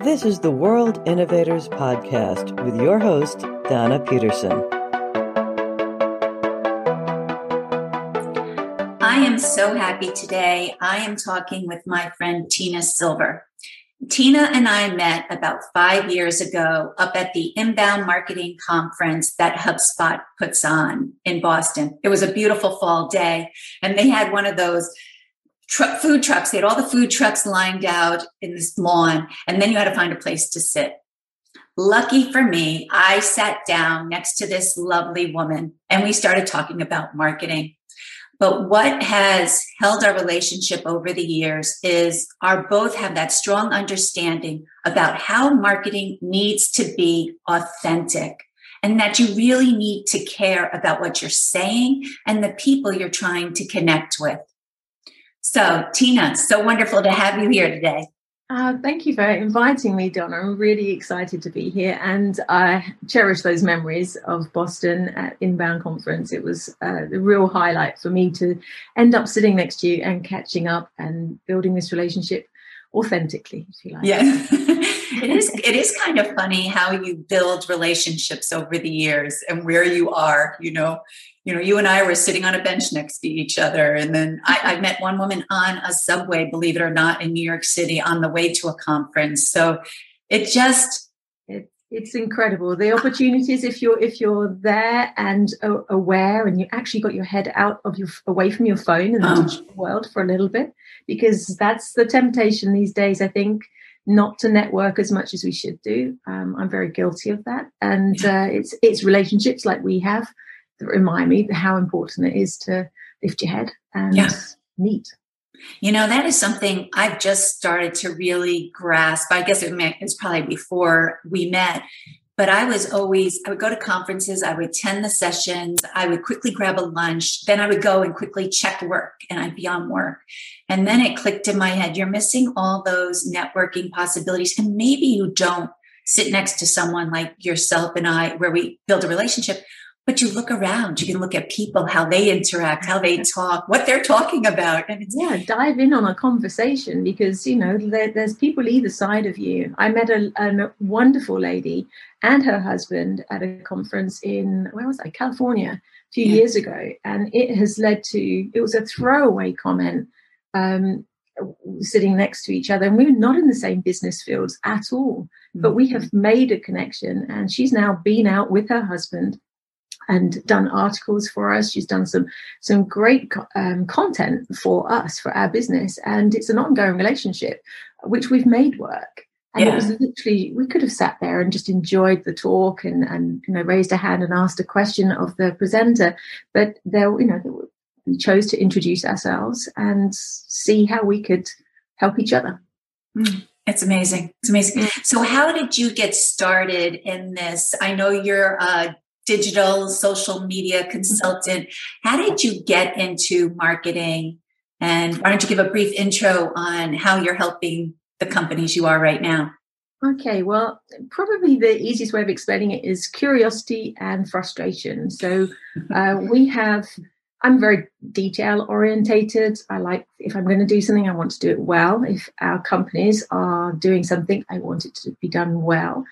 This is the World Innovators Podcast with your host, Donna Peterson. I am so happy today. I am talking with my friend Tina Silver. Tina and I met about five years ago up at the Inbound Marketing Conference that HubSpot puts on in Boston. It was a beautiful fall day, and they had one of those food trucks. They had all the food trucks lined out in this lawn, and then you had to find a place to sit. Lucky for me, I sat down next to this lovely woman, and we started talking about marketing. But what has held our relationship over the years is our both have that strong understanding about how marketing needs to be authentic and that you really need to care about what you're saying and the people you're trying to connect with. So, Tina, so wonderful to have you here today. Uh, thank you for inviting me, Donna. I'm really excited to be here, and I cherish those memories of Boston at Inbound Conference. It was uh, the real highlight for me to end up sitting next to you and catching up and building this relationship authentically, if you like. Yeah, it is. It is kind of funny how you build relationships over the years and where you are. You know, you know, you and I were sitting on a bench next to each other. And then I, I, met one woman on a subway, believe it or not, in New York City on the way to a conference. So it just it, it's incredible the opportunities if you're if you're there and aware and you actually got your head out of your away from your phone oh. in the oh. digital world for a little bit because that's the temptation these days i think not to network as much as we should do um, i'm very guilty of that and uh, it's it's relationships like we have that remind me how important it is to lift your head and yeah. meet. You know, that is something I've just started to really grasp. I guess it was probably before we met, but I was always, I would go to conferences, I would attend the sessions, I would quickly grab a lunch, then I would go and quickly check work and I'd be on work. And then it clicked in my head, you're missing all those networking possibilities. And maybe you don't sit next to someone like yourself and I, where we build a relationship, but you look around, you can look at people, how they interact, how they talk, what they're talking about. And yeah, dive in on a conversation because, you know, there, there's people either side of you. I met a, a, wonderful lady and her husband at a conference in, where was I, California, a few yeah. years ago. And it has led to, it was a throwaway comment. Um, sitting next to each other and we were not in the same business fields at all but we have made a connection and she's now been out with her husband and done articles for us. She's done some some great um, content for us for our business, and it's an ongoing relationship, which we've made work. And yeah. it was literally we could have sat there and just enjoyed the talk and and you know raised a hand and asked a question of the presenter, but there you know we chose to introduce ourselves and see how we could help each other. Mm. It's amazing. It's amazing. Mm. So, how did you get started in this? I know you're a digital social media consultant. How did you get into marketing? And why don't you give a brief intro on how you're helping the companies you are right now? Okay, well, probably the easiest way of explaining it is curiosity and frustration. So uh, we have, I'm very detail orientated. I like, if I'm going to do something, I want to do it well. If our companies are doing something, I want it to be done well.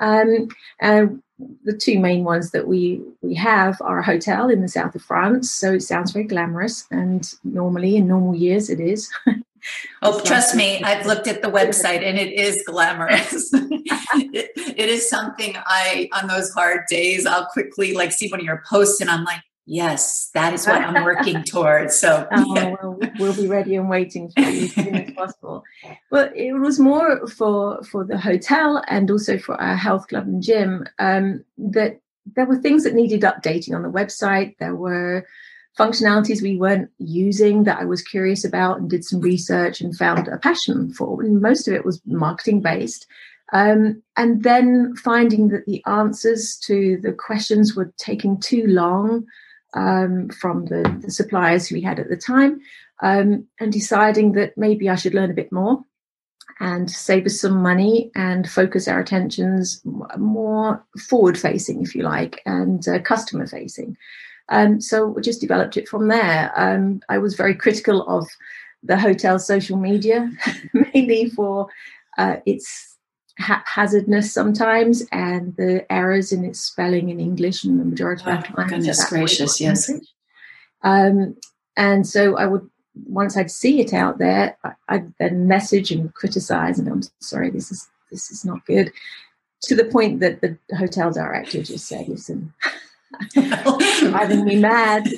Um, and the two main ones that we we have are a hotel in the south of France. So it sounds very glamorous, and normally in normal years it is. oh, trust me, I've looked at the website and it is glamorous. it, it is something I on those hard days I'll quickly like see one of your posts and I'm like, Yes, that is what I'm working towards. So oh, yeah. well, we'll be ready and waiting for you as soon as possible. Well, it was more for for the hotel and also for our health club and gym um, that there were things that needed updating on the website. There were functionalities we weren't using that I was curious about and did some research and found a passion for. And most of it was marketing based. Um, and then finding that the answers to the questions were taking too long um, from the, the, suppliers we had at the time, um, and deciding that maybe I should learn a bit more and save us some money and focus our attentions more forward facing, if you like, and uh, customer facing. Um, so we just developed it from there. Um, I was very critical of the hotel social media, mainly for uh, its haphazardness sometimes and the errors in its spelling in English and the majority of Oh, clients. goodness gracious, yes. Um, and so I would once I'd see it out there, I'd then message and criticize, and I'm sorry, this is this is not good. To the point that the hotel director just said, "Listen, driving me mad.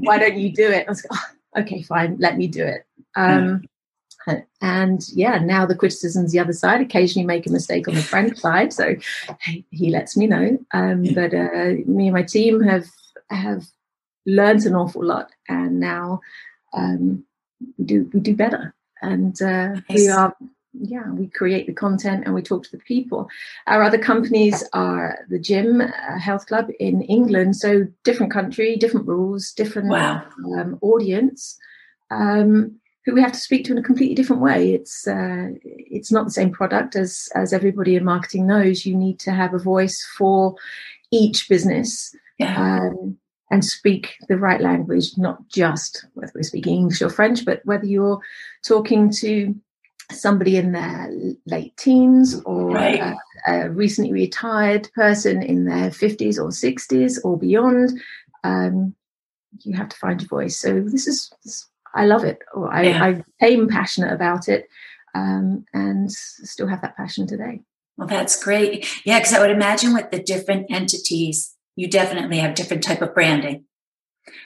Why don't you do it?" I was like, oh, "Okay, fine, let me do it." Um, and yeah, now the criticism's the other side. Occasionally, make a mistake on the French side, so he, he lets me know. Um, but uh, me and my team have have learned an awful lot, and now um, we do we do better, and uh, we are yeah we create the content and we talk to the people. Our other companies are the gym, uh, health club in England, so different country, different rules, different Wow. um, audience. Um, who we have to speak to in a completely different way. It's uh, it's not the same product as as everybody in marketing knows. You need to have a voice for each business Yeah. um, and speak the right language, not just whether we're speaking English or French, but whether you're talking to somebody in their late teens or Right. a, a recently retired person in their 50s or 60s or beyond. Um, you have to find your voice. So this is, this, I love it. Or I, Yeah. I became passionate about it um, and still have that passion today. Well, that's great. Yeah, because I would imagine with the different entities, you definitely have different type of branding.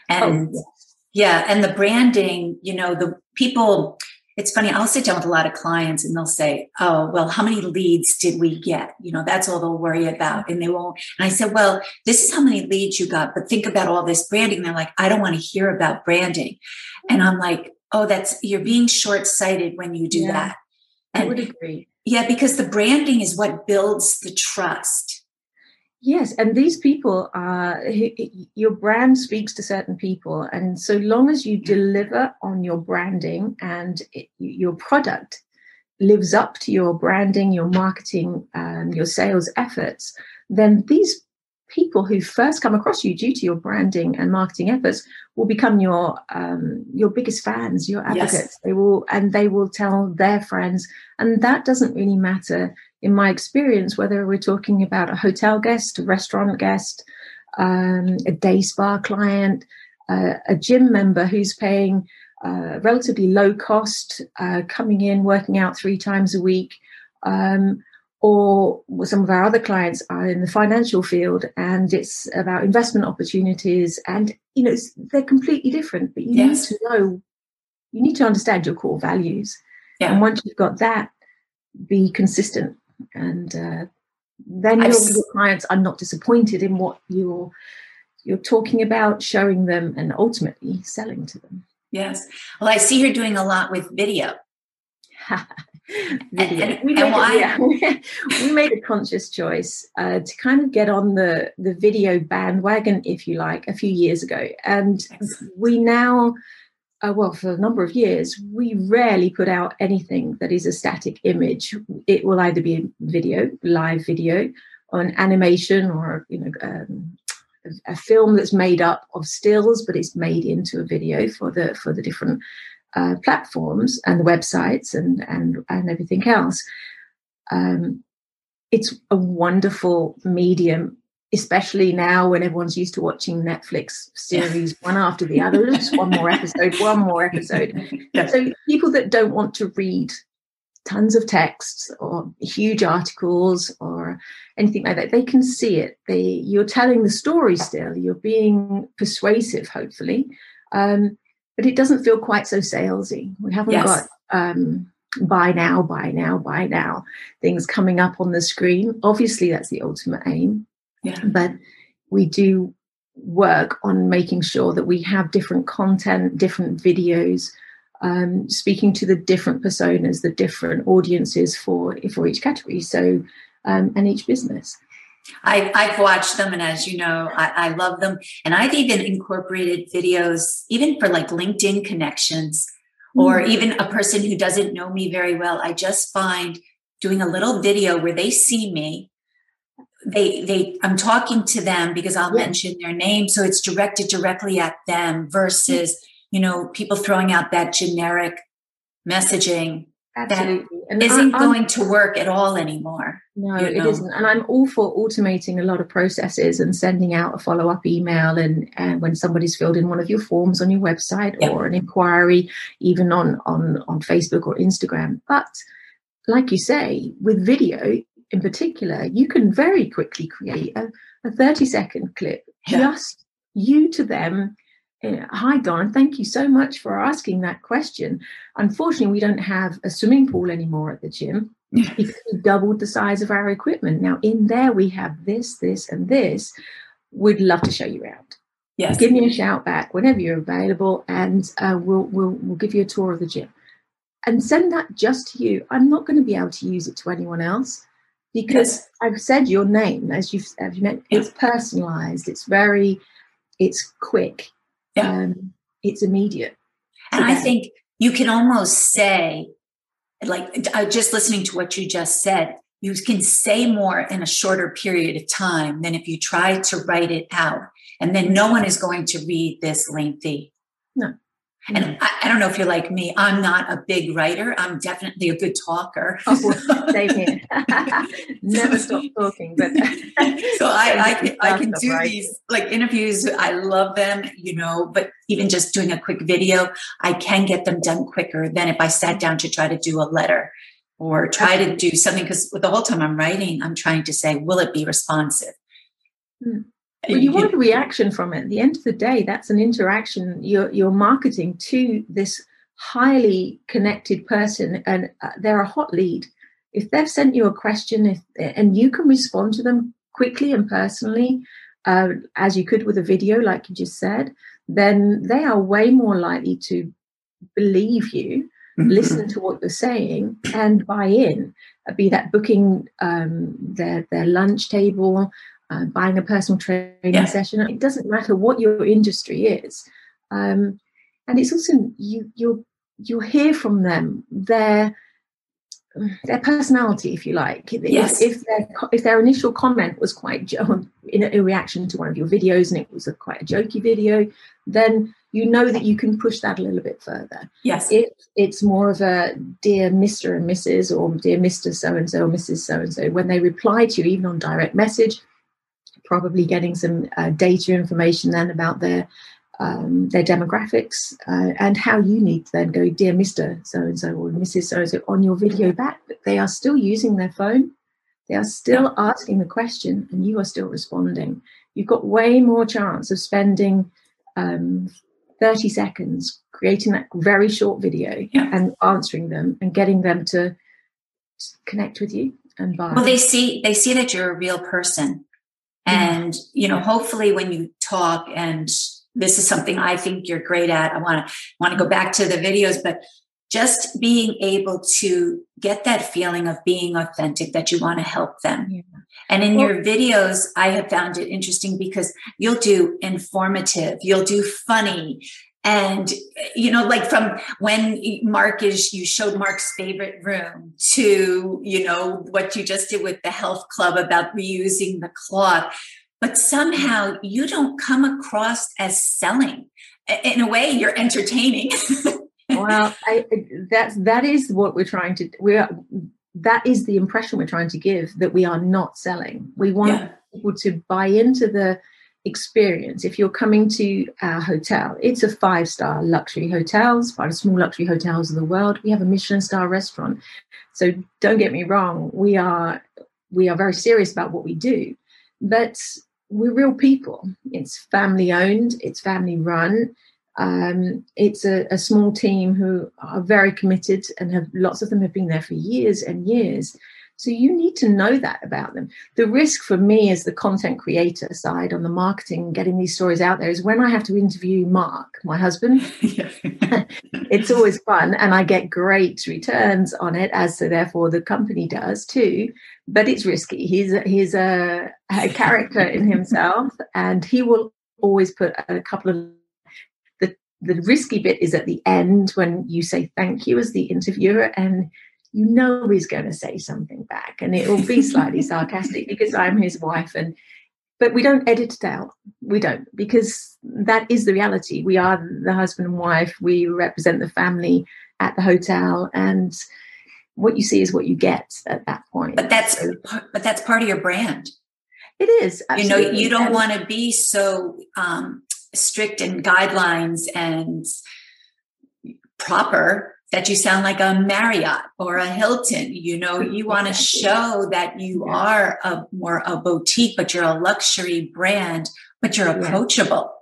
And Oh, yes. yeah, and the branding, you know, the people, it's funny, I'll sit down with a lot of clients and they'll say, Oh, well, how many leads did we get? You know, that's all they'll worry about. And they won't. And I said, Well, this is how many leads you got, but think about all this branding. They're like, I don't want to hear about branding. And I'm like, Oh, that's you're being short sighted when you do Yeah. that. I would agree. yeah, because the branding is what builds the trust. Yes, and these people are your brand speaks to certain people, and so long as you deliver on your branding and your product lives up to your branding, your marketing, um, your sales efforts, then these people who first come across you due to your branding and marketing efforts will become your um, your biggest fans, your Yes. advocates. They will, and they will tell their friends, and that doesn't really matter in my experience, whether we're talking about a hotel guest, a restaurant guest, um, a day spa client, uh, a gym member who's paying uh, relatively low cost, uh, coming in, working out three times a week, um, or some of our other clients are in the financial field and it's about investment opportunities. And, you know, it's- they're completely different, but you Yes. need to know, you need to understand your core values. Yeah. And once you've got that, be consistent and uh, then your, your clients are not disappointed in what you're you're talking about showing them and ultimately selling to them Yes. Well, I see you're doing a lot with video. Video. and- we, made a, yeah, we made a conscious choice uh, to kind of get on the the video bandwagon if you like a few years ago and we now uh, well for a number of years we rarely put out anything that is a static image. It will either be a video live video or an animation or you know um, a- film that's made up of stills but it's made into a video for the for the different uh, platforms and the websites and and and everything else. Um, it's a wonderful medium especially now when everyone's used to watching netflix series one after the other just one more episode one more episode. So people that don't want to read tons of texts or huge articles or anything like that they can see it. They you're telling the story still. You're being persuasive hopefully. Um, but it doesn't feel quite so salesy. We haven't Yes. got um, buy now buy now buy now things coming up on the screen. Obviously that's the ultimate aim Yeah. but we do work on making sure that we have different content different videos um, speaking to the different personas the different audiences for for each category so um, and each business I, I've watched them, and as you know, I, I love them. And I've even incorporated videos, even for like LinkedIn connections, or Mm. even a person who doesn't know me very well. I just find doing a little video where they see me. They, they, I'm talking to them because I'll Yeah. mention their name, so it's directed directly at them. Versus, you know, people throwing out that generic messaging Absolutely. and isn't I, going to work at all anymore. No, you know? it isn't. And I'm all for automating a lot of processes and sending out a follow up email. And, and when somebody's filled in one of your forms on your website or an inquiry, even on, on, on Facebook or Instagram. But like you say, with video in particular, you can very quickly create a, a 30 second clip, yeah. just you to them Hi, Don. Thank you so much for asking that question. Unfortunately, we don't have a swimming pool anymore at the gym because we doubled the size of our equipment. Now, in there, we have this, this, and this. We'd love to show you around. Yes. Give me a shout back whenever you're available, and uh, we'll, we'll, we'll give you a tour of the gym. And send that just to you. I'm not going to be able to use it to anyone else because. I've said your name, as you've, as you meant, it's personalized, it's very, it's quick yeah. Um, it's immediate. And I think you can almost say, like, just listening to what you just said, you can say more in a shorter period of time than if you try to write it out. And then no one is going to read this lengthy. No. And mm. I, I, don't know if you're like me. I'm not a big writer. I'm definitely a good talker. Oh, same here. Never stop talking. But so I, I can, I can do these like interviews. I love them, you know. But even just doing a quick video, I can get them done quicker than if I sat down to try to do a letter or try to do something. Because the whole time I'm writing, I'm trying to say, will it be responsive? Well, you want a reaction from it. At the end of the day, that's an interaction. You're you're marketing to this highly connected person, and uh, they're a hot lead. If they've sent you a question, if and you can respond to them quickly and personally, uh, as you could with a video, like you just said, then they are way more likely to believe you, mm-hmm. listen to what you're saying, and buy in. Be that booking um, their their lunch table, uh, buying a personal training yeah. session. It doesn't matter what your industry is, um, and it's also you you you hear from them their their personality, if you like. Yes. If, if their if their initial comment was quite in a, in reaction to one of your videos and it was a quite a jokey video, then you know that you can push that a little bit further. Yes. If it's more of a dear Mr. and Mrs. or dear Mr. So and so or Mrs. So and so, when they reply to you, even on direct message, probably getting some uh, data information then about their um, their demographics uh, and how you need to then go, dear Mr. So and so or Mrs. So and so on your video back. But they are still using their phone. They are still asking the question and you are still responding. You've got way more chance of spending um, 30 seconds creating that very short video yeah. and answering them and getting them to connect with you and buy. Well, they see they see that you're a real person Mm-hmm. and, you know, hopefully when you talk and this is something I think you're great at. I want to want to go back to the videos, but just being able to get that feeling of being authentic that you want to help them. Yeah. And in well, your videos, I have found it interesting because you'll do informative, you'll do funny, and you know like from when mark is you showed mark's favorite room to you know what you just did with the health club about reusing the cloth but somehow you don't come across as selling. In a way you're entertaining. Well I, that's that is what we're trying to we are that is the impression we're trying to give that we are not selling. We want yeah. people to buy into the experience. If you're coming to our hotel it's a five star luxury hotel part of small luxury hotels of the world. We have a michelin star restaurant. So don't get me wrong we are we are very serious about what we do but we're real people. It's family owned it's family run um, it's a, a small team who are very committed and have lots of them have been there for years and years so you need to know that about them. The risk for me as the content creator side on the marketing, getting these stories out there, is when I have to interview Mark, my husband. it's always fun and I get great returns on it, as so therefore the company does too. But it's risky. He's a, he's a, a character in himself, and he will always put a couple of the the risky bit is at the end when you say thank you as the interviewer and you know he's going to say something back and it will be slightly sarcastic because I'm his wife and but we don't edit it out we don't because that is the reality we are the husband and wife we represent the family at the hotel and what you see is what you get at that point. But that's so, but that's part of your brand. It is. Absolutely. You know, you don't want to be so um, strict in guidelines and proper that you sound like a Marriott or a Hilton. You know, you want to show that you yeah. are a more a boutique, but you're a luxury brand, but you're approachable.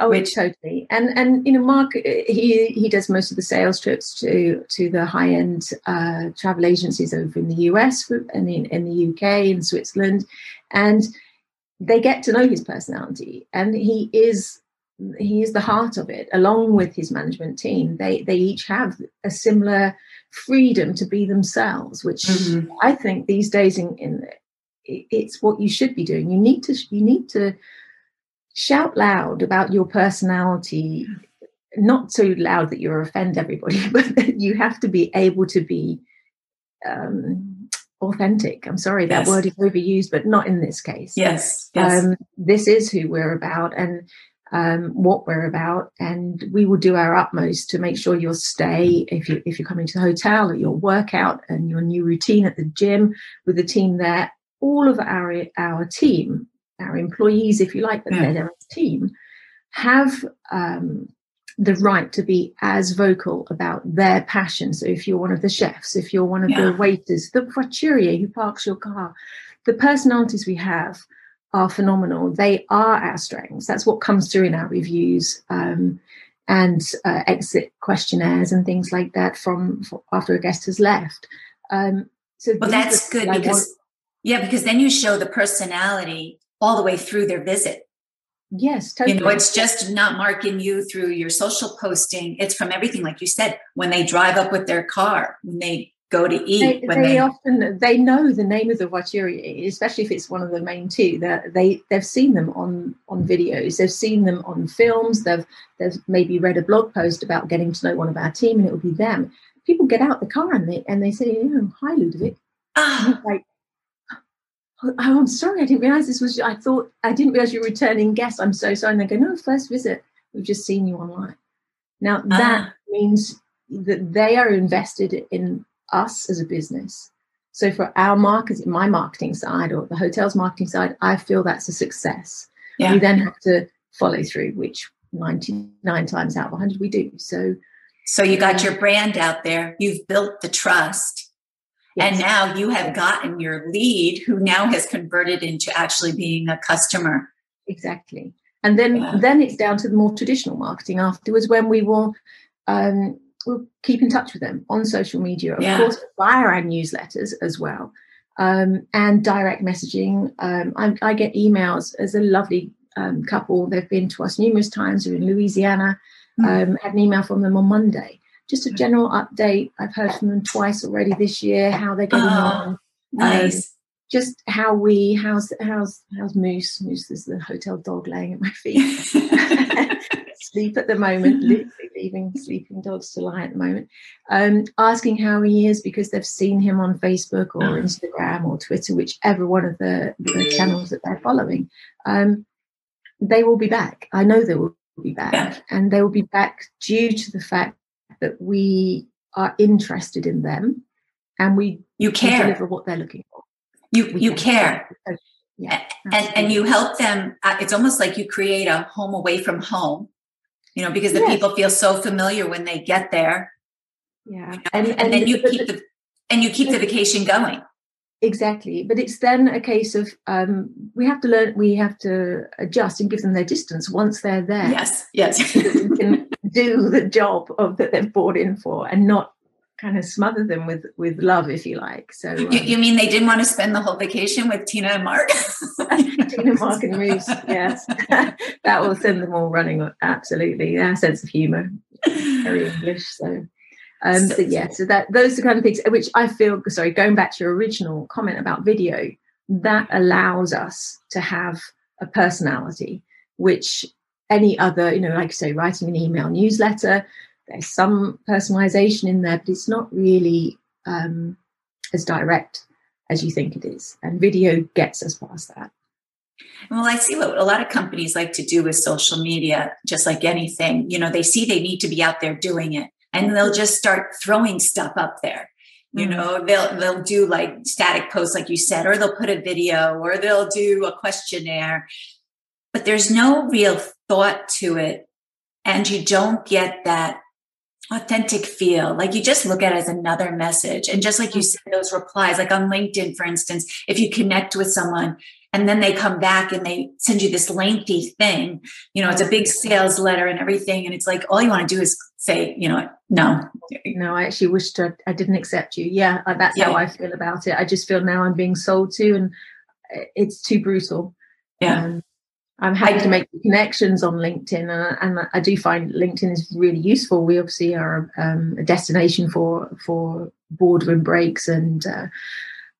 Oh, which, totally. And and you know, Mark he he does most of the sales trips to to the high end uh, travel agencies over in the US and in, in the UK in Switzerland, and they get to know his personality, and he is he is the heart of it along with his management team they they each have a similar freedom to be themselves which mm-hmm. i think these days in, in it's what you should be doing you need to you need to shout loud about your personality not so loud that you offend everybody but you have to be able to be um, authentic i'm sorry that yes. word is overused but not in this case yes, yes. Um, this is who we're about and um, what we're about, and we will do our utmost to make sure your stay, if you if you're coming to the hotel, or your workout and your new routine at the gym with the team there, all of our our team, our employees, if you like, but yeah. they're a team, have um, the right to be as vocal about their passion. So if you're one of the chefs, if you're one of yeah. the waiters, the voiturier who parks your car, the personalities we have are phenomenal. They are our strengths. That's what comes through in our reviews um, and uh, exit questionnaires and things like that from, after a guest has left. Um, so well, that's good because want- yeah, because then you show the personality all the way through their visit. Yes, totally. You know, it's just not marking you through your social posting. It's from everything, like you said, when they drive up with their car, when they go to eat. They, they, they, often they know the name of the voiturier, especially if it's one of the main two. That they they've seen them on on videos, they've seen them on films. They've they've maybe read a blog post about getting to know one of our team, and it will be them. People get out the car and they and they say, oh, "Hi, Ludovic." Ah. like, oh, I'm sorry, I didn't realize this was. I thought I didn't realize you're returning guest. I'm so sorry. And they go, "No, first visit. We've just seen you online." Now that ah. means that they are invested in us as a business. So for our marketing, my marketing side or the hotel's marketing side, I feel that's a success. Yeah. We then have to follow through, which 99 times out of 100 we do. So so you got your brand out there, you've built the trust. Yes. And now you have gotten your lead who now has converted into actually being a customer. Exactly. And then yeah. then it's down to the more traditional marketing afterwards when we will um, we'll keep in touch with them on social media, of yeah. course, via our newsletters as well, um, and direct messaging. Um, I, I, get emails as a lovely um, couple. They've been to us numerous times. They're in Louisiana. Mm. had an email from them on Monday. Just a general update. I've heard from them twice already this year. How they're getting oh, on. Um, nice. just how we how's how's how's Moose Moose is the hotel dog laying at my feet. Sleep at the moment, leaving sleeping dogs to lie at the moment, um, asking how he is because they've seen him on Facebook or ah. Instagram or Twitter, whichever one of the, the channels that they're following. Um, they will be back. I know they will be back, yeah. and they will be back due to the fact that we are interested in them and we you care deliver what they're looking for. You we you care. care. Yeah, and and you help them. Uh, it's almost like you create a home away from home you know, because the yes. people feel so familiar when they get there. Yeah. You know? and, and, and, then you keep the and you keep the vacation going. Exactly. But it's then a case of um, we have to learn we have to adjust and give them their distance once they're there. Yes, yes. can do the job of that they've bought in for and not kind of smother them with with love, if you like. So, um, you, you, mean they didn't want to spend the whole vacation with Tina and Mark? Tina, Mark, and Moose. Yes, that will send them all running. Absolutely, our sense of humour, very English. So. Um, so, yeah, so that those are kind of things which I feel. Sorry, going back to your original comment about video, that allows us to have a personality, which any other, you know, like I say, writing an email newsletter, there's some personalization in there, but it's not really um, as direct as you think it is. And video gets us past that. Well, I see what a lot of companies like to do with social media, just like anything. You know, they see they need to be out there doing it, and they'll just start throwing stuff up there. You know, they'll they'll do like static posts, like you said, or they'll put a video, or they'll do a questionnaire. But there's no real thought to it, and you don't get that authentic feel. Like you just look at it as another message. And just like you said, those replies, like on LinkedIn, for instance, if you connect with someone and then they come back and they send you this lengthy thing, you know, it's a big sales letter and everything. And it's like, all you want to do is say, you know, no. No, I actually wished I, I didn't accept you. Yeah, uh, that's yeah. how I feel about it. I just feel now I'm being sold to and uh, it's too brutal. Yeah. Um, I'm happy to make connections on LinkedIn, uh, and I do find LinkedIn is really useful. We obviously are um, a destination for for boardroom breaks and uh,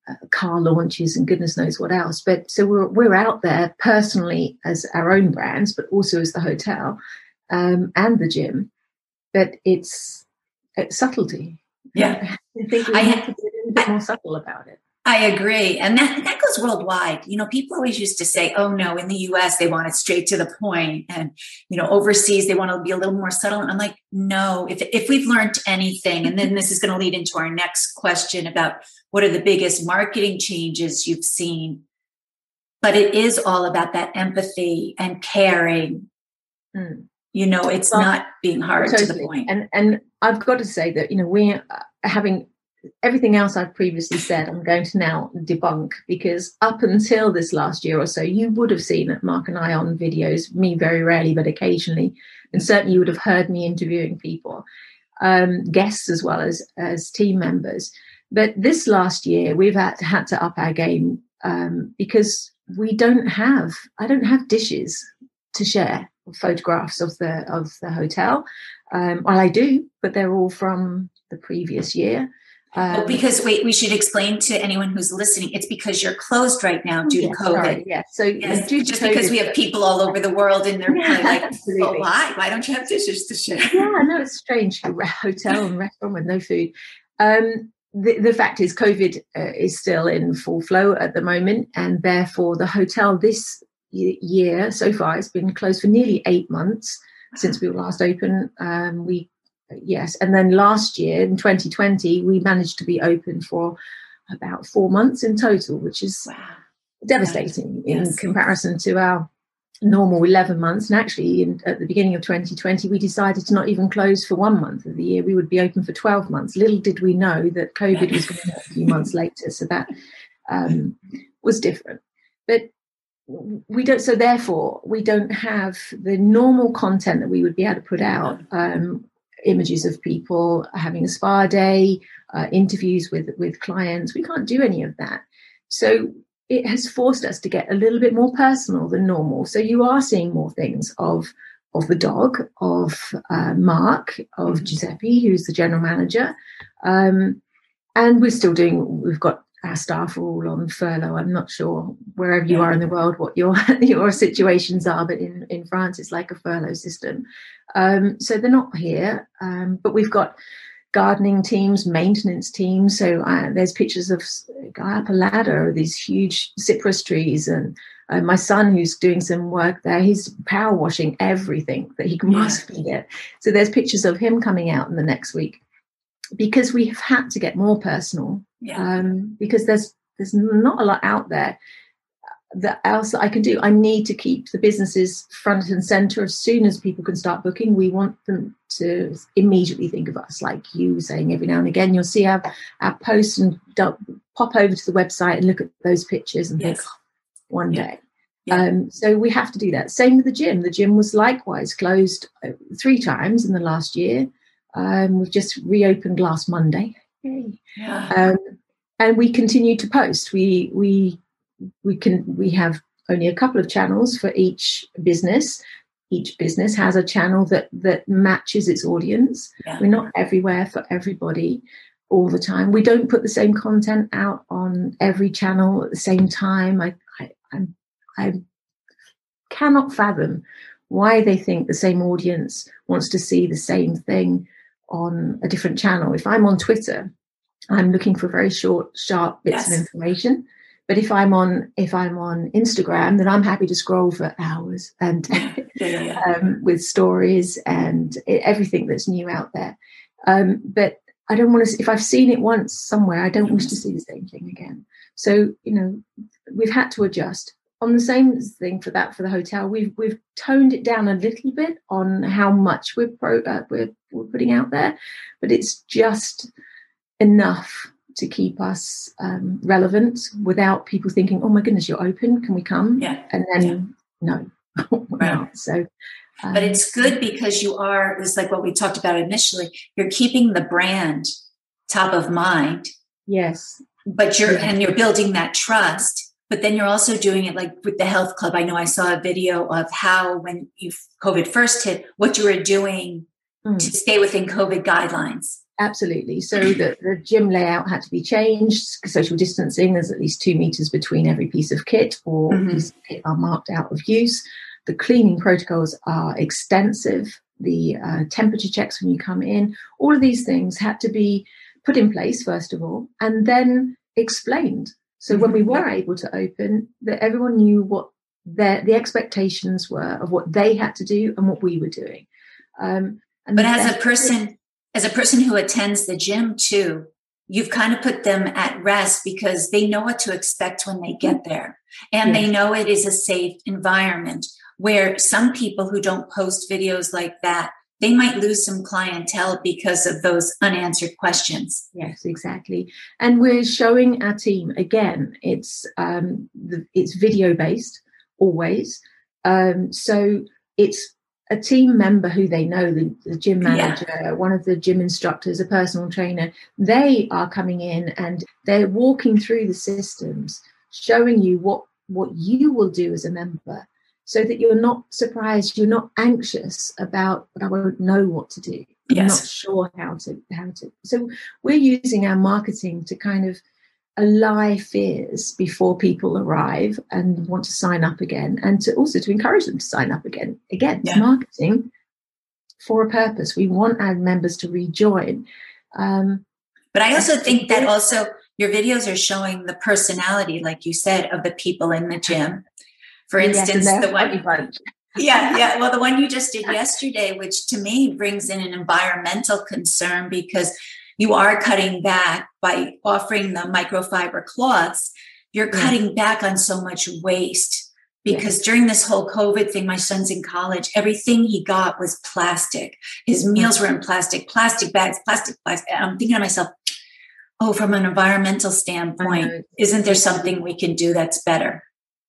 uh, car launches and goodness knows what else. But so we're we're out there personally as our own brands, but also as the hotel um, and the gym. But it's, it's subtlety. Yeah, I think we I, have to be a little bit more subtle about it. I agree. And that, that goes worldwide. You know, people always used to say, oh no, in the US, they want it straight to the point, And, you know, overseas, they want to be a little more subtle. And I'm like, no, if, if we've learned anything, and then this is going to lead into our next question about what are the biggest marketing changes you've seen. But it is all about that empathy and caring. Mm. You know, it's well, not being hard totally. to the point. And, and I've got to say that, you know, we having everything else I've previously said, I'm going to now debunk because up until this last year or so, you would have seen Mark and I on videos, me very rarely, but occasionally. And certainly you would have heard me interviewing people, um, guests as well as, as team members. But this last year, we've had, had to up our game um, because we don't have, I don't have dishes to share photographs of the of the hotel. Um, well, I do, but they're all from the previous year. Um, well, because wait, we should explain to anyone who's listening. It's because you're closed right now due yes, to COVID. Sorry, yes. So yes, just COVID, because we have people all over the world and they're yeah, like, well, why? Why don't you have dishes to share? Yeah, no, it's strange. Hotel and restaurant with no food. Um, the, the fact is, COVID uh, is still in full flow at the moment, and therefore the hotel this year so far has been closed for nearly eight months since we were last open. Um, we yes. And then last year in 2020, we managed to be open for about four months in total, which is wow. devastating yes. in comparison to our normal 11 months. And actually, in, at the beginning of 2020, we decided to not even close for one month of the year. We would be open for 12 months. Little did we know that COVID was going to a few months later. So that um, was different. But we don't so therefore we don't have the normal content that we would be able to put out um, images of people having a spa day, uh, interviews with with clients. We can't do any of that. So it has forced us to get a little bit more personal than normal. So you are seeing more things of of the dog, of uh, Mark, of mm-hmm. Giuseppe, who's the general manager, um, and we're still doing. We've got our staff are all on furlough. I'm not sure wherever you are in the world what your your situations are, but in in France it's like a furlough system. Um, so they're not here, um, but we've got gardening teams, maintenance teams. So uh, there's pictures of guy up a ladder, these huge cypress trees, and uh, my son who's doing some work there. He's power washing everything that he can yeah. possibly get. So there's pictures of him coming out in the next week because we have had to get more personal yeah. um, because there's there's not a lot out there that else that I can do. I need to keep the businesses front and center as soon as people can start booking. We want them to immediately think of us, like you saying every now and again. You'll see our, our posts and pop over to the website and look at those pictures and yes. think, oh, one yeah. day. Yeah. Um, so we have to do that. Same with the gym. The gym was likewise closed uh, three times in the last year. Um, we've just reopened last Monday. Yeah. Um, and we continue to post. We we we can we have only a couple of channels for each business. Each business has a channel that that matches its audience. Yeah. We're not everywhere for everybody all the time. We don't put the same content out on every channel at the same time. I I I'm, I cannot fathom why they think the same audience wants to see the same thing on a different channel. If I'm on Twitter, I'm looking for very short, sharp bits yes. of information. But if I'm on if I'm on Instagram, then I'm happy to scroll for hours and yeah. Um, with stories and everything that's new out there. Um, but I don't want to. If I've seen it once somewhere, I don't wish to see the same thing again. So you know, we've had to adjust. On the same thing for that for the hotel, we've we've toned it down a little bit on how much we're pro, uh, we're, we're putting out there, but it's just enough to keep us um, relevant without people thinking, "Oh my goodness, you're open. Can we come?" Yeah. And then yeah. no, right. So but um, it's good because you are it's like what we talked about initially you're keeping the brand top of mind yes but you're and you're building that trust but then you're also doing it like with the health club i know i saw a video of how when you covid first hit what you were doing mm. to stay within covid guidelines absolutely so the, the gym layout had to be changed social distancing there's at least two meters between every piece of kit or mm-hmm. pieces of kit are marked out of use the cleaning protocols are extensive. The uh, temperature checks when you come in, all of these things had to be put in place, first of all, and then explained. So when we mm-hmm. were able to open, that everyone knew what their the expectations were of what they had to do and what we were doing. Um, but as a person, as a person who attends the gym too, you've kind of put them at rest because they know what to expect when they get there, and they know it is a safe environment where some people who don't post videos like that they might lose some clientele because of those unanswered questions. Yes exactly. And we're showing our team again it's um the, it's video based always. Um so it's a team member who they know the, the gym manager yeah. one of the gym instructors a personal trainer they are coming in and they're walking through the systems showing you what what you will do as a member so that you're not surprised, you're not anxious about, but I won't know what to do. I'm yes. not sure how to how to. So we're using our marketing to kind of allay fears before people arrive and want to sign up again, and to also to encourage them to sign up again. Again, yeah. marketing for a purpose. We want our members to rejoin. Um, but I also think that also your videos are showing the personality, like you said, of the people in the gym for instance, yes, the one. yeah, yeah. Well, the one you just did yesterday, which to me brings in an environmental concern because you are cutting back by offering the microfiber cloths. You're cutting back on so much waste because during this whole COVID thing, my son's in college, everything he got was plastic. His meals were in plastic, plastic bags, plastic, plastic. I'm thinking to myself, oh, from an environmental standpoint, isn't there something we can do that's better?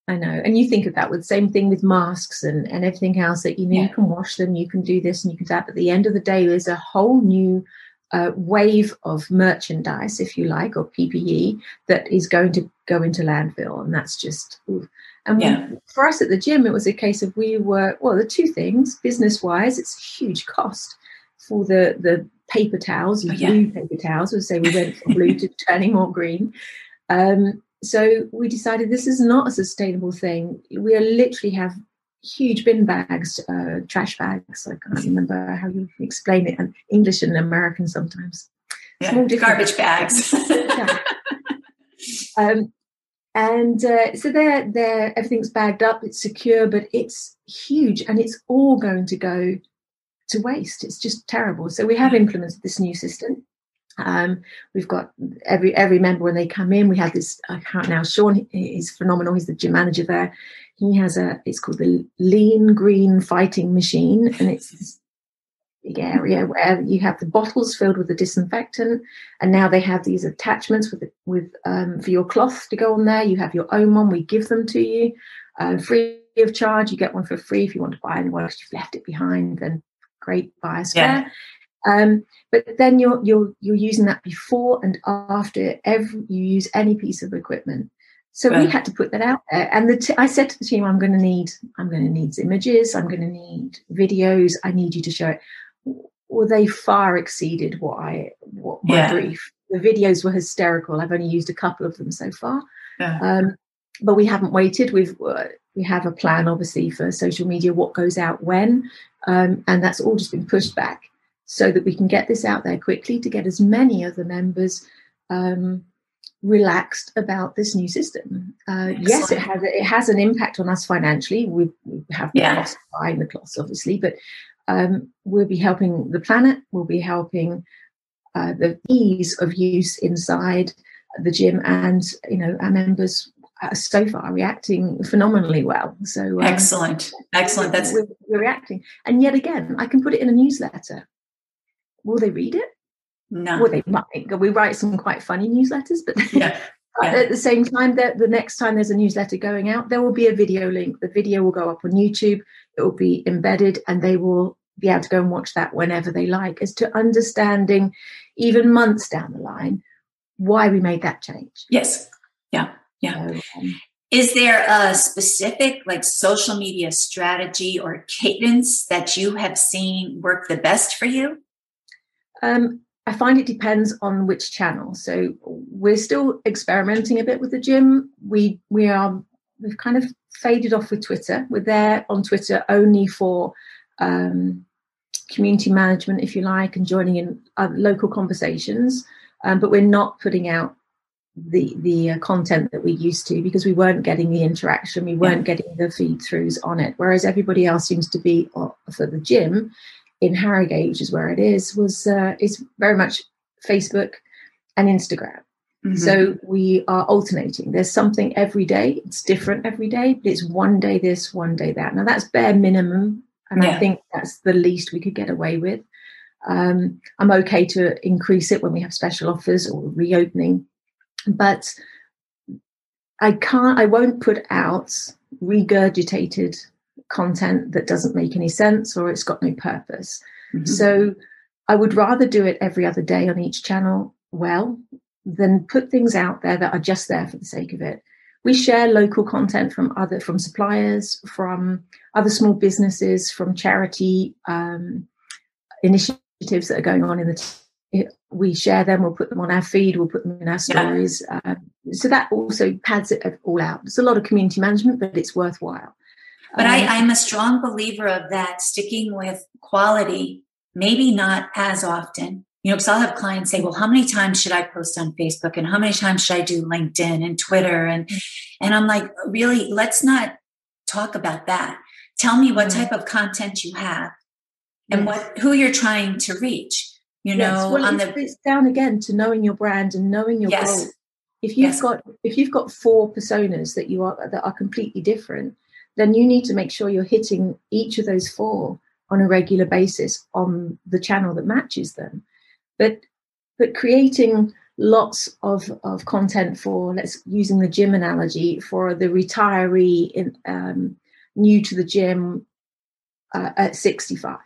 I know. And you think of that with the same thing with masks and, and everything else that you know, yeah. you can wash them, you can do this and you can do that. But at the end of the day, there's a whole new uh, wave of merchandise, if you like, or PPE that is going to go into landfill. And that's just, ooh. and yeah. we, for us at the gym, it was a case of we were, well, the two things business wise, it's a huge cost for the, the paper towels, oh, yeah. blue paper towels. We'll say we went from blue to turning more green. Um, so we decided this is not a sustainable thing. We literally have huge bin bags, uh, trash bags. I can't remember how you explain it in English and American sometimes. Yeah, garbage bags. yeah. um, and uh, so they're, they're, everything's bagged up, it's secure, but it's huge and it's all going to go to waste. It's just terrible. So we have implemented this new system. Um, we've got every every member when they come in. We have this. I can't now. Sean is phenomenal. He's the gym manager there. He has a. It's called the Lean Green Fighting Machine, and it's this big area where you have the bottles filled with the disinfectant, and now they have these attachments with with um, for your cloth to go on there. You have your own one. We give them to you uh, free of charge. You get one for free if you want to buy one because you've left it behind. Then great, buy a spare. Yeah. Um, but then you're you're you're using that before and after every you use any piece of equipment. So right. we had to put that out there, and the t- I said to the team, "I'm going to need I'm going to need images. I'm going to need videos. I need you to show it." Well, they far exceeded what I what my yeah. brief. The videos were hysterical. I've only used a couple of them so far, yeah. um, but we haven't waited. We've uh, we have a plan, obviously, for social media, what goes out when, um, and that's all just been pushed back so that we can get this out there quickly to get as many of the members um, relaxed about this new system. Uh, yes, it has it has an impact on us financially. We, we have the yeah. cost buying the cloths, obviously, but um, we'll be helping the planet. We'll be helping uh, the ease of use inside the gym, and you know our members so far reacting phenomenally well. So um, excellent, excellent. That's we're, we're, reacting, and yet again, I can put it in a newsletter. Will they read it? No. Well, they might. We write some quite funny newsletters, but yeah. yeah. at the same time, that the next time there's a newsletter going out, there will be a video link. The video will go up on YouTube. It will be embedded, and they will be able to go and watch that whenever they like. As to understanding, even months down the line, why we made that change. Yes. Yeah. Yeah. So, um, is there a specific like social media strategy or cadence that you have seen work the best for you? Um, I find it depends on which channel. So we're still experimenting a bit with the gym. We we are we've kind of faded off with Twitter. We're there on Twitter only for um, community management, if you like, and joining in uh, local conversations. Um, but we're not putting out the the uh, content that we used to because we weren't getting the interaction, we weren't yeah. getting the feed throughs on it. Whereas everybody else seems to be uh, for the gym in Harrogate, which is where it is, was uh, is very much Facebook and Instagram. Mm-hmm. So we are alternating. There's something every day. It's different every day, but it's one day this, one day that. Now that's bare minimum, and yeah. I think that's the least we could get away with. Um, I'm okay to increase it when we have special offers or reopening, but I can't. I won't put out regurgitated content that doesn't make any sense or it's got no purpose. Mm-hmm. So I would rather do it every other day on each channel well than put things out there that are just there for the sake of it. We share local content from other from suppliers, from other small businesses, from charity um, initiatives that are going on in the. T- we share them. We'll put them on our feed. We'll put them in our stories. Yeah. Um, so that also pads it all out. It's a lot of community management, but it's worthwhile. But I, I'm a strong believer of that, sticking with quality, maybe not as often. You know, because I'll have clients say, well, how many times should I post on Facebook and how many times should I do LinkedIn and Twitter? And mm-hmm. and I'm like, really, let's not talk about that. Tell me what mm-hmm. type of content you have and what who you're trying to reach. You yes. know, well, on the it's down again to knowing your brand and knowing your yes. goal. If you've yes. got if you've got four personas that you are that are completely different, then you need to make sure you're hitting each of those four on a regular basis on the channel that matches them. But but creating lots of, of content for let's using the gym analogy for the retiree in, um, new to the gym uh, at 65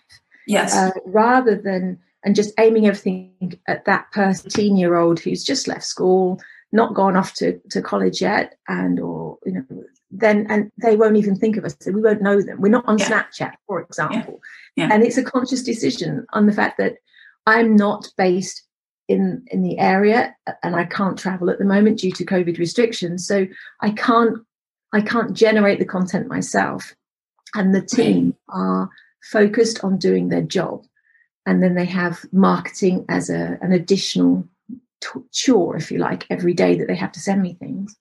yes uh, rather than and just aiming everything at that person 18 year old who's just left school not gone off to, to college yet and or you know then and they won't even think of us so we won't know them we're not on yeah. snapchat for example yeah. Yeah. and it's a conscious decision on the fact that i'm not based in in the area and i can't travel at the moment due to covid restrictions so i can't i can't generate the content myself and the team are focused on doing their job and then they have marketing as a, an additional t- chore if you like every day that they have to send me things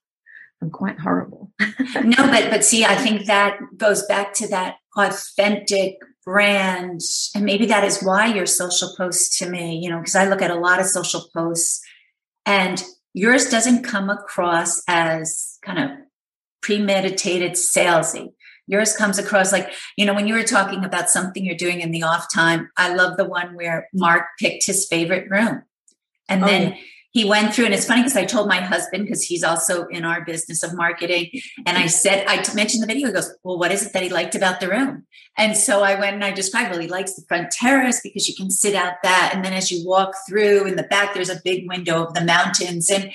I'm quite horrible. no, but but see, I think that goes back to that authentic brand, and maybe that is why your social posts to me, you know, because I look at a lot of social posts, and yours doesn't come across as kind of premeditated salesy. Yours comes across like, you know, when you were talking about something you're doing in the off time, I love the one where Mark picked his favorite room. And oh, then yeah he went through and it's funny because i told my husband because he's also in our business of marketing and i said i mentioned the video he goes well what is it that he liked about the room and so i went and i described well he likes the front terrace because you can sit out that and then as you walk through in the back there's a big window of the mountains and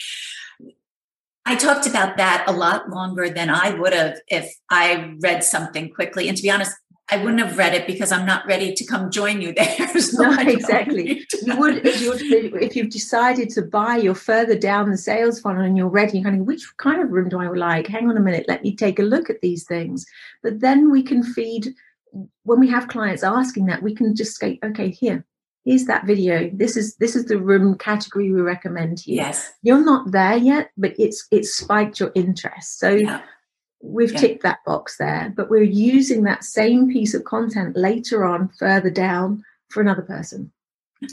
I talked about that a lot longer than I would have if I read something quickly. And to be honest, I wouldn't have read it because I'm not ready to come join you there. so no, exactly. You would if, you if you've decided to buy, you're further down the sales funnel and you're ready. You're kind of which kind of room do I like? Hang on a minute, let me take a look at these things. But then we can feed when we have clients asking that, we can just say, okay, here, here's that video. This is this is the room category we recommend here. Yes. You're not there yet, but it's it's spiked your interest. So yeah we've yeah. ticked that box there, but we're using that same piece of content later on, further down for another person.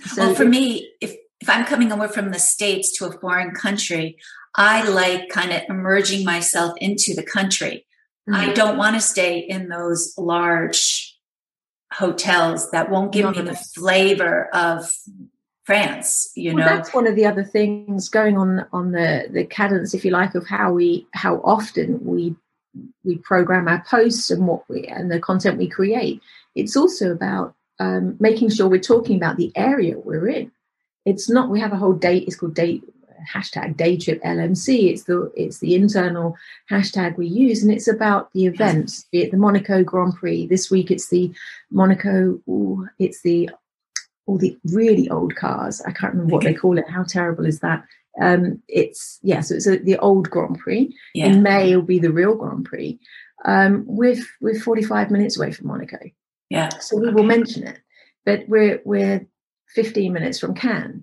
So well, for me, if if I'm coming over from the States to a foreign country, I like kind of immerging myself into the country. Mm-hmm. I don't want to stay in those large hotels that won't give me the flavor of France, you well, know. That's one of the other things going on on the the cadence, if you like, of how we how often we we program our posts and what we and the content we create. It's also about um, making sure we're talking about the area we're in. It's not we have a whole date. It's called date hashtag day trip LMC. It's the it's the internal hashtag we use, and it's about the events. Be it the Monaco Grand Prix this week. It's the Monaco. Ooh, it's the all the really old cars. I can't remember what they call it. How terrible is that? Um, it's yeah, so it's a, the old Grand Prix. Yeah. In May, it'll be the real Grand Prix. Um, we're we're 45 minutes away from Monaco. Yeah. So we okay. will mention it, but we're we're 15 minutes from Cannes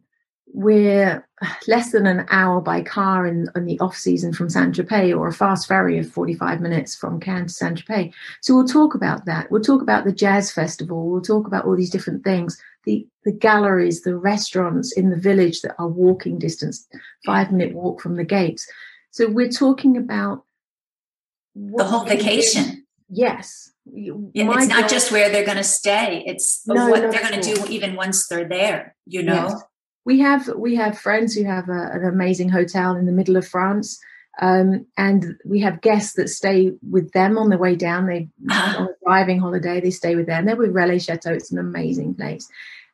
we're less than an hour by car in, in the off season from Saint Tropez or a fast ferry of 45 minutes from Cannes to Saint Tropez. So we'll talk about that. We'll talk about the jazz festival. We'll talk about all these different things. The the galleries, the restaurants in the village that are walking distance, five minute walk from the gates. So we're talking about the whole vacation. Yes. Yeah, it's not just where they're going to stay. It's no, what they're going to do even once they're there, you know? Yes we have we have friends who have a, an amazing hotel in the middle of France, um, and we have guests that stay with them on the way down. They on a driving holiday, they stay with them. They're with Relais Chateau. It's an amazing place,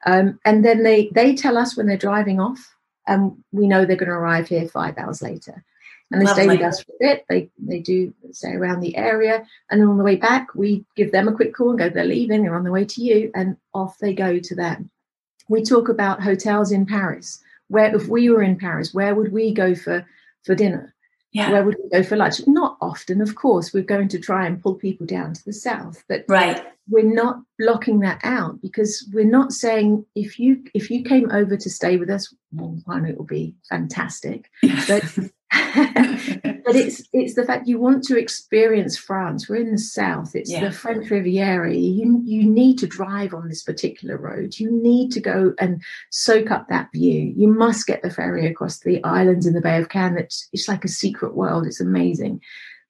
um, and then they they tell us when they're driving off, and we know they're going to arrive here five hours later. And they Lovely. stay with us for a bit. They they do stay around the area, and then on the way back, we give them a quick call and go. They're leaving. They're on the way to you, and off they go to them we talk about hotels in Paris. Where, if we were in Paris, where would we go for for dinner? Yeah. Where would we go for lunch? Not often, of course. We're going to try and pull people down to the south, but right. we're not blocking that out because we're not saying if you if you came over to stay with us, well, one it will be fantastic. But but it's it's the fact you want to experience France. We're in the south. It's yeah. the French Riviera. You you need to drive on this particular road. You need to go and soak up that view. You must get the ferry across the islands in the Bay of Cannes. It's it's like a secret world. It's amazing,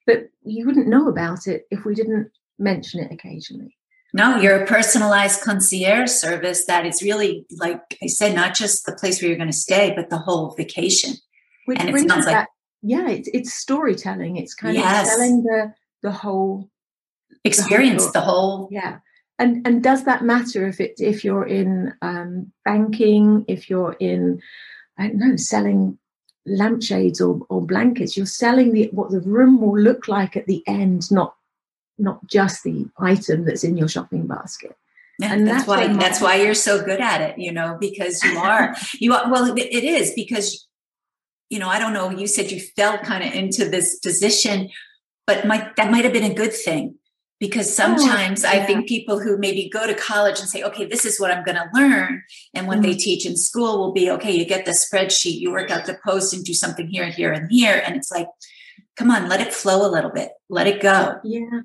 but you wouldn't know about it if we didn't mention it occasionally. No, you're a personalized concierge service that is really, like I said, not just the place where you're going to stay, but the whole vacation. Which and it sounds like yeah, it's it's storytelling. It's kind yes. of telling the the whole experience, the whole, the whole yeah. And and does that matter if it if you're in um, banking, if you're in I don't know selling lampshades or, or blankets, you're selling the what the room will look like at the end, not not just the item that's in your shopping basket. Yeah, and that's, that's why that's why you're so good at it, you know, because you are you are well it is because you know, I don't know, you said you fell kind of into this position, but might, that might have been a good thing because oh, sometimes oh, yeah. I think people who maybe go to college and say, okay, this is what I'm going to learn. And what mm-hmm. they teach in school will be, okay, you get the spreadsheet, you work out the post and do something here, here, and here. And it's like, come on, let it flow a little bit, let it go. Yeah.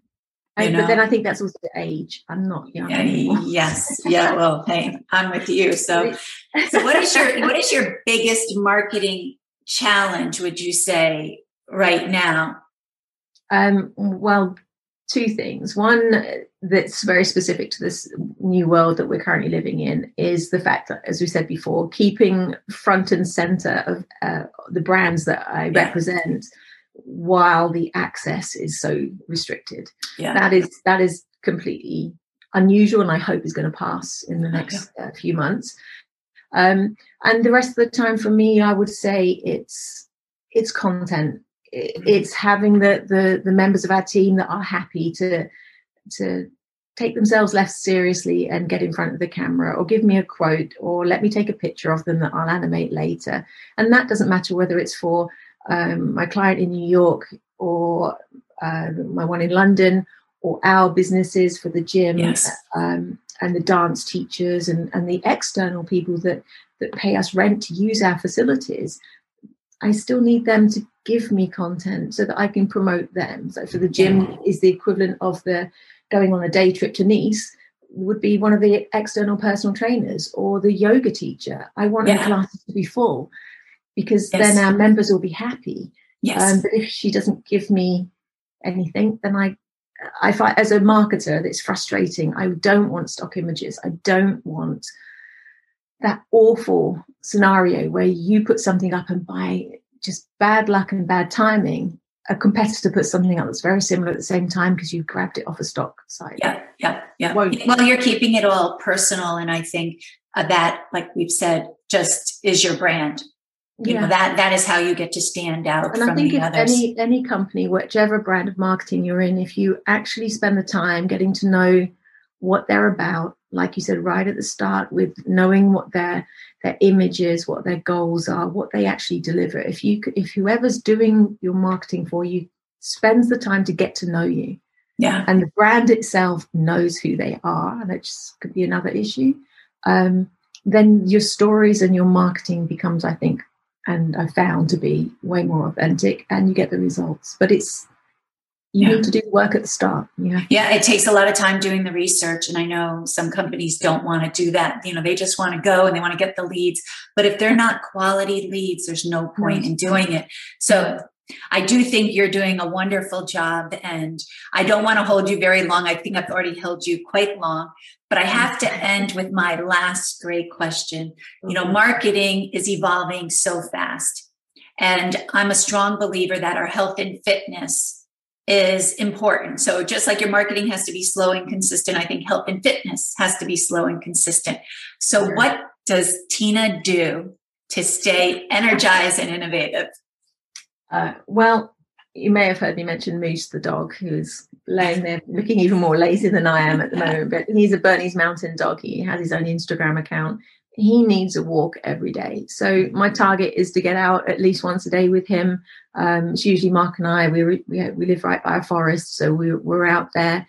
I, but then I think that's also age. I'm not young. Yeah, yes. Yeah. Well, hey, I'm with you. So, so what is your what is your biggest marketing challenge would you say right now? Um, well, two things. One that's very specific to this new world that we're currently living in is the fact that, as we said before, keeping front and center of uh, the brands that I yeah. represent while the access is so restricted. Yeah. That is that is completely unusual, and I hope is going to pass in the next okay. uh, few months. Um, and the rest of the time for me, I would say it's it's content. It's having the, the the members of our team that are happy to to take themselves less seriously and get in front of the camera or give me a quote or let me take a picture of them that I'll animate later. And that doesn't matter whether it's for um, my client in New York or uh, my one in London or our businesses for the gym. Yes. Um, and the dance teachers and, and the external people that, that pay us rent to use our facilities, I still need them to give me content so that I can promote them. So for the gym is the equivalent of the going on a day trip to Nice. would be one of the external personal trainers or the yoga teacher. I want Yeah. the classes to be full because Yes. then our members will be happy. Yes. Um, but if she doesn't give me anything, then I, I find as a marketer, it's frustrating. I don't want stock images. I don't want that awful scenario where you put something up and by just bad luck and bad timing, a competitor puts something up that's very similar at the same time because you grabbed it off a stock site. yeah, yeah, yeah. Won't. Well, you're keeping it all personal, and I think uh, that, like we've said, just is your brand. You know that that is how you get to stand out And I think the if others. any any company, whichever brand of marketing you're in, if you actually spend the time getting to know what they're about, like you said right at the start, with knowing what their their image is, what their goals are, what they actually deliver. If you if whoever's doing your marketing for you spends the time to get to know you, yeah, and the brand itself knows who they are, and that just could be another issue. Um, then your stories and your marketing becomes, I think, and I found to be way more authentic, and you get the results. But it's you Yeah. need to do the work at the start. Yeah, yeah. It takes a lot of time doing the research, and I know some companies don't want to do that. You know, they just want to go and they want to get the leads. But if they're not quality leads, there's no point in doing it. So I do think you're doing a wonderful job, and I don't want to hold you very long. I think I've already held you quite long, but I have to end with my last great question. You know, marketing is evolving so fast, and I'm a strong believer that our health and fitness is important. So just like your marketing has to be slow and consistent, I think health and fitness has to be slow and consistent. So what does Tina do to stay energized and innovative? Uh, well, you may have heard me mention Moose the dog, who's laying there looking even more lazy than I am at the moment. But he's a Bernese Mountain dog. He has his own Instagram account. He needs a walk every day. So my target is to get out at least once a day with him. Um, it's usually Mark and I. We re- we, we live right by a forest, so we, we're out there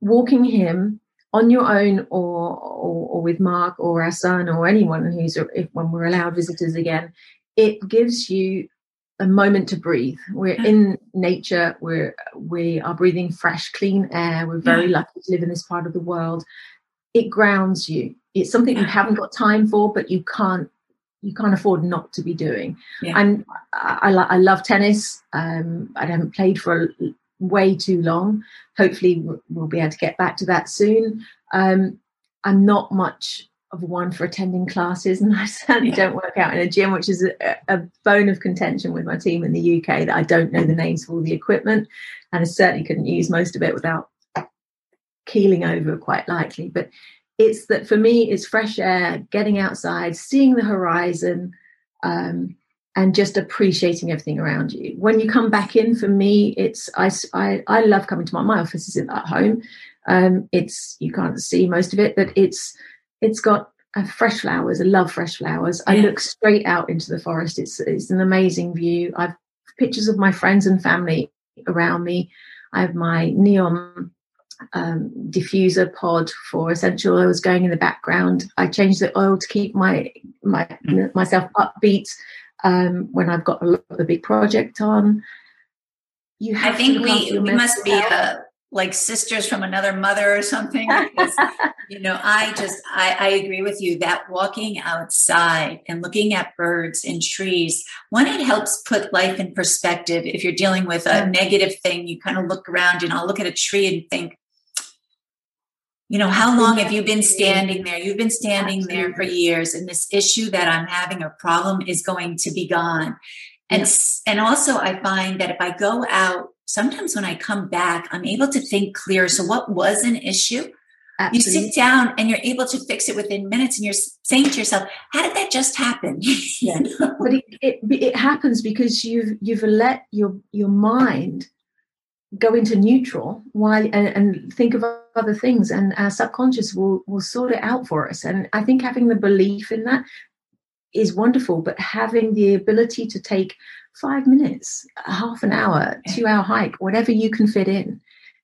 walking him on your own or, or or with Mark or our son or anyone who's if when we're allowed visitors again. It gives you a moment to breathe. We're in nature. We're we are breathing fresh, clean air. We're very lucky to live in this part of the world. It grounds you. It's something you haven't got time for, but you can't you can't afford not to be doing. Yeah. And I, I, I love tennis. Um, I haven't played for a- way too long. Hopefully, we'll be able to get back to that soon. Um, I'm not much of one for attending classes, and I certainly Yeah. don't work out in a gym, which is a, a bone of contention with my team in the UK that I don't know the names of all the equipment, and I certainly couldn't use most of it without keeling over quite likely. But it's that for me, it's fresh air, getting outside, seeing the horizon, um, and just appreciating everything around you. When you come back in, for me, it's I I love coming to my my office is at home. Um, it's you can't see most of it, but it's it's got uh, fresh flowers. I love fresh flowers. I Yeah. look straight out into the forest. It's it's an amazing view. I've pictures of my friends and family around me. I have my Neom um, diffuser pod for essential oils going in the background. I change the oil to keep my my myself upbeat um, when I've got a, a big project on. You I have to think look we, we must be health. Like sisters from another mother or something. Because, you know, I just, I, I agree with you that walking outside and looking at birds and trees, one, it helps put life in perspective. If you're dealing with a negative thing, you kind of look around and I'll look at a tree and think, you know, how long have you been standing there? You've been standing there for years, and this issue that I'm having or problem is going to be gone. And and also, I find that if I go out, sometimes when I come back, I'm able to think clear. So, what was an issue? You sit down and you're able to fix it within minutes, and you're saying to yourself, "How did that just happen?" Yeah. but it, it it happens because you've you've let your your mind go into neutral while and, and think of other things and our subconscious will will sort it out for us and i think having the belief in that is wonderful but having the ability to take five minutes a half an hour two hour hike whatever you can fit in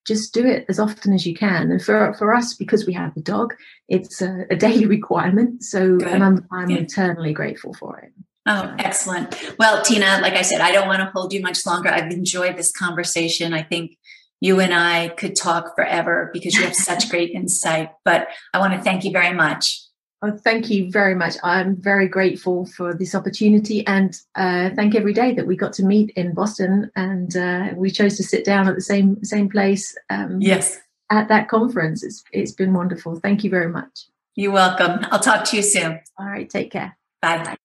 just do it as often as you can and for for us because we have the dog it's a, a daily requirement so Good. and i'm i'm Yeah. eternally grateful for it Oh, excellent. Well, Tina, like I said, I don't want to hold you much longer. I've enjoyed this conversation. I think you and I could talk forever because you have such great insight. But I want to thank you very much. Oh, thank you very much. I'm very grateful for this opportunity and uh, thank every day that we got to meet in Boston and uh, we chose to sit down at the same same place. Um, yes, at that conference. It's it's been wonderful. Thank you very much. You're welcome. I'll talk to you soon. All right. Take care. Bye bye.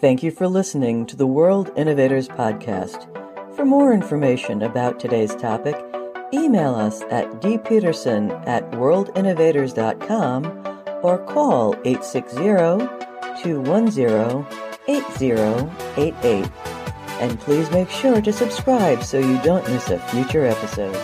Thank you for listening to the World Innovators Podcast. For more information about today's topic, email us at dpeterson at worldinnovators.com or call 860-210-8088. And please make sure to subscribe so you don't miss a future episode.